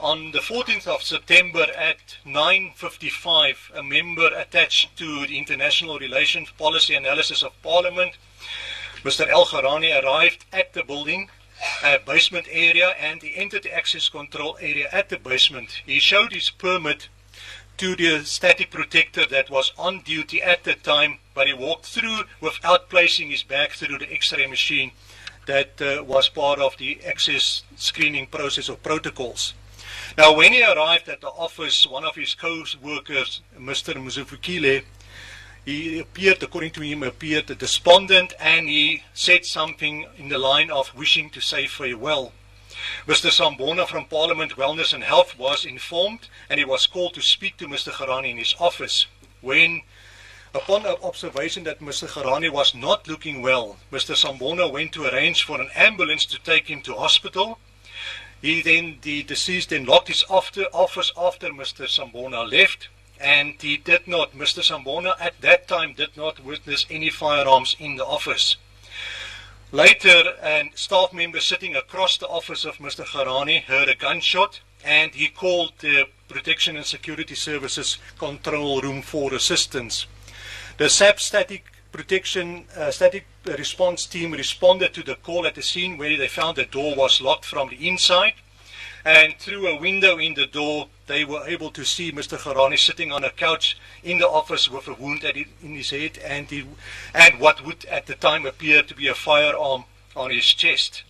On the 14th of September at 9:55, a member attached to the International Relations Policy Analysis of Parliament, Mr. El Gharani, arrived at the building, uh, basement area, and he entered the access control area at the basement. He showed his permit to the static protector that was on duty at the time, but he walked through without placing his bag through the X-ray machine that uh, was part of the access screening process or protocols. Now, when he arrived at the office, one of his co-workers, Mr. Muzufukile, he appeared, according to him, appeared despondent and he said something in the line of wishing to say farewell. Mr. Sambona from Parliament Wellness and Health was informed and he was called to speak to Mr. Garani in his office. When, upon observation that Mr. Garani was not looking well, Mr. Sambona went to arrange for an ambulance to take him to hospital He then, the deceased then locked his after, office after Mr. Sambona left and he did not, Mr. Sambona at that time did not witness any firearms in the office. Later, a staff member sitting across the office of Mr. Garani heard a gunshot and he called the Protection and Security Services control room for assistance. The SAP static protection uh, static response team responded to the call at the scene where they found the door was locked from the inside and through a window in the door they were able to see Mr. Garani sitting on a couch in the office with a wound at it, in his head and he, and what would at the time appear to be a firearm on his chest.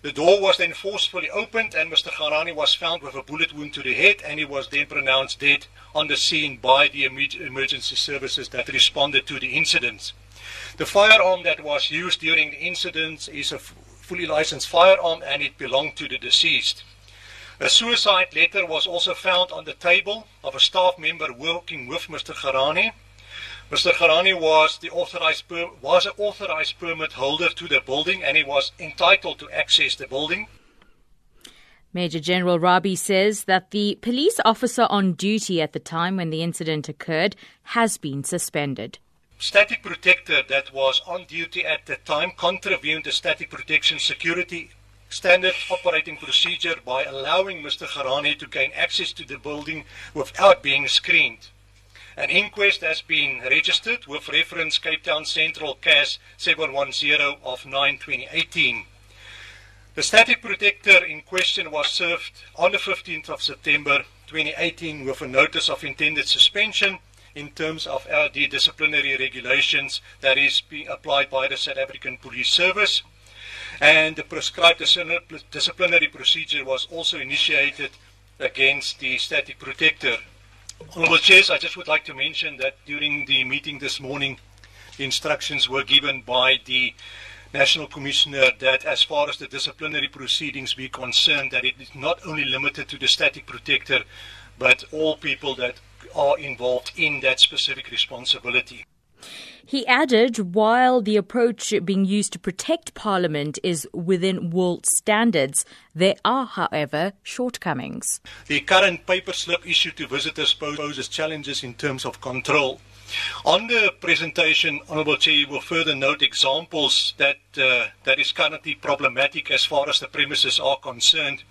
The door was then forcefully opened and Mr. Garani was found with a bullet wound to the head and he was then pronounced dead on the scene by the emergency services that responded to the incident. The firearm that was used during the incident is a fully licensed firearm and it belonged to the deceased. A suicide letter was also found on the table of a staff member working with Mr. Garani. Mr. Garani was the authorized was an authorized permit holder to the building and he was entitled to access the building. Major General Rabi says that the police officer on duty at the time when the incident occurred has been suspended. Static protector that was on duty at the time contravened the static protection security standard operating procedure by allowing Mr. Garani to gain access to the building without being screened. An inquest has been registered with reference Cape Town Central CAS 710 of 9 2018. The static protector in question was served on the 15th of September 2018 with a notice of intended suspension in terms of our disciplinary regulations that is being applied by the South African Police Service. And the prescribed disciplinary procedure was also initiated against the static protector. Honorable Chairs, I just would like to mention that during the meeting this morning, the instructions were given by the National Commissioner that as far as the disciplinary proceedings be concerned, that it is not only limited to the static protector, but all people that are involved in that specific responsibility. He added, while the approach being used to protect Parliament is within world standards, there are, however, shortcomings. The current paper slip issued to visitors poses challenges in terms of control. On the presentation, Honourable Chair, you will further note examples that uh, that is currently problematic as far as the premises are concerned.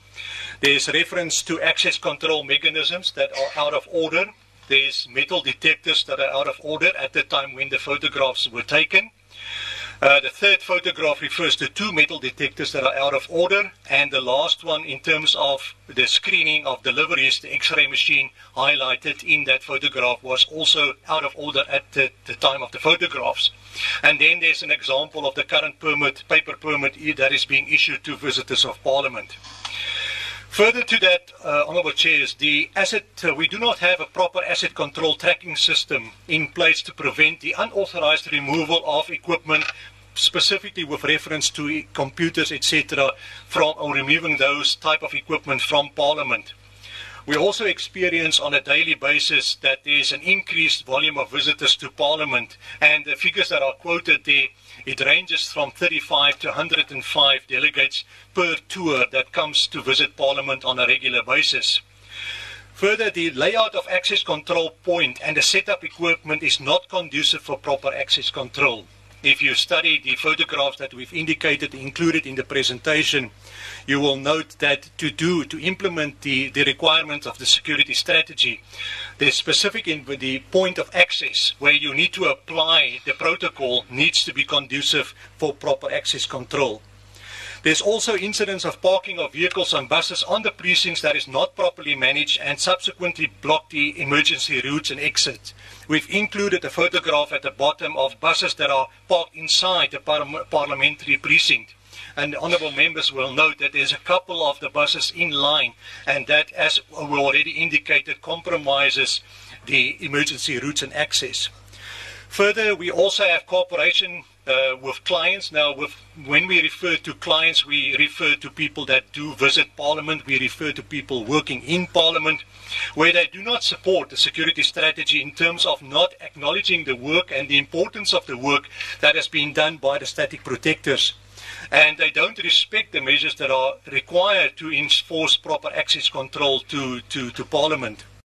There is reference to access control mechanisms that are out of order there's metal detectors that are out of order at the time when the photographs were taken. Uh, the third photograph refers to two metal detectors that are out of order, and the last one, in terms of the screening of deliveries, the x ray machine highlighted in that photograph was also out of order at the, the, time of the photographs. And then there's an example of the current permit, paper permit that is being issued to visitors of Parliament. Further to that, uh, Honourable Chairs, the asset, uh, we do not have a proper asset control tracking system in place to prevent the unauthorized removal of equipment, specifically with reference to computers, etc., from or removing those type of equipment from Parliament. We also experience on a daily basis that there is an increased volume of visitors to Parliament, and the figures that are quoted there, it ranges from 35 to 105 delegates per tour that comes to visit Parliament on a regular basis. Further, the layout of access control point and the setup equipment is not conducive for proper access control. If you study the photographs that we've indicated included in the presentation, you will note that to do to implement the, the requirements of the security strategy, the specific in the point of access where you need to apply the protocol needs to be conducive for proper access control. There's also incidents of parking of vehicles on buses on the precincts that is not properly managed and subsequently block the emergency routes and exits. We've included a photograph at the bottom of buses that are parked inside the par- parliamentary precinct. And honourable members will note that there's a couple of the buses in line, and that, as we already indicated, compromises the emergency routes and access. Further, we also have cooperation uh, with clients. Now, with, when we refer to clients, we refer to people that do visit Parliament. We refer to people working in Parliament, where they do not support the security strategy in terms of not acknowledging the work and the importance of the work that has been done by the static protectors. And they don't respect the measures that are required to enforce proper access control to, to, to Parliament.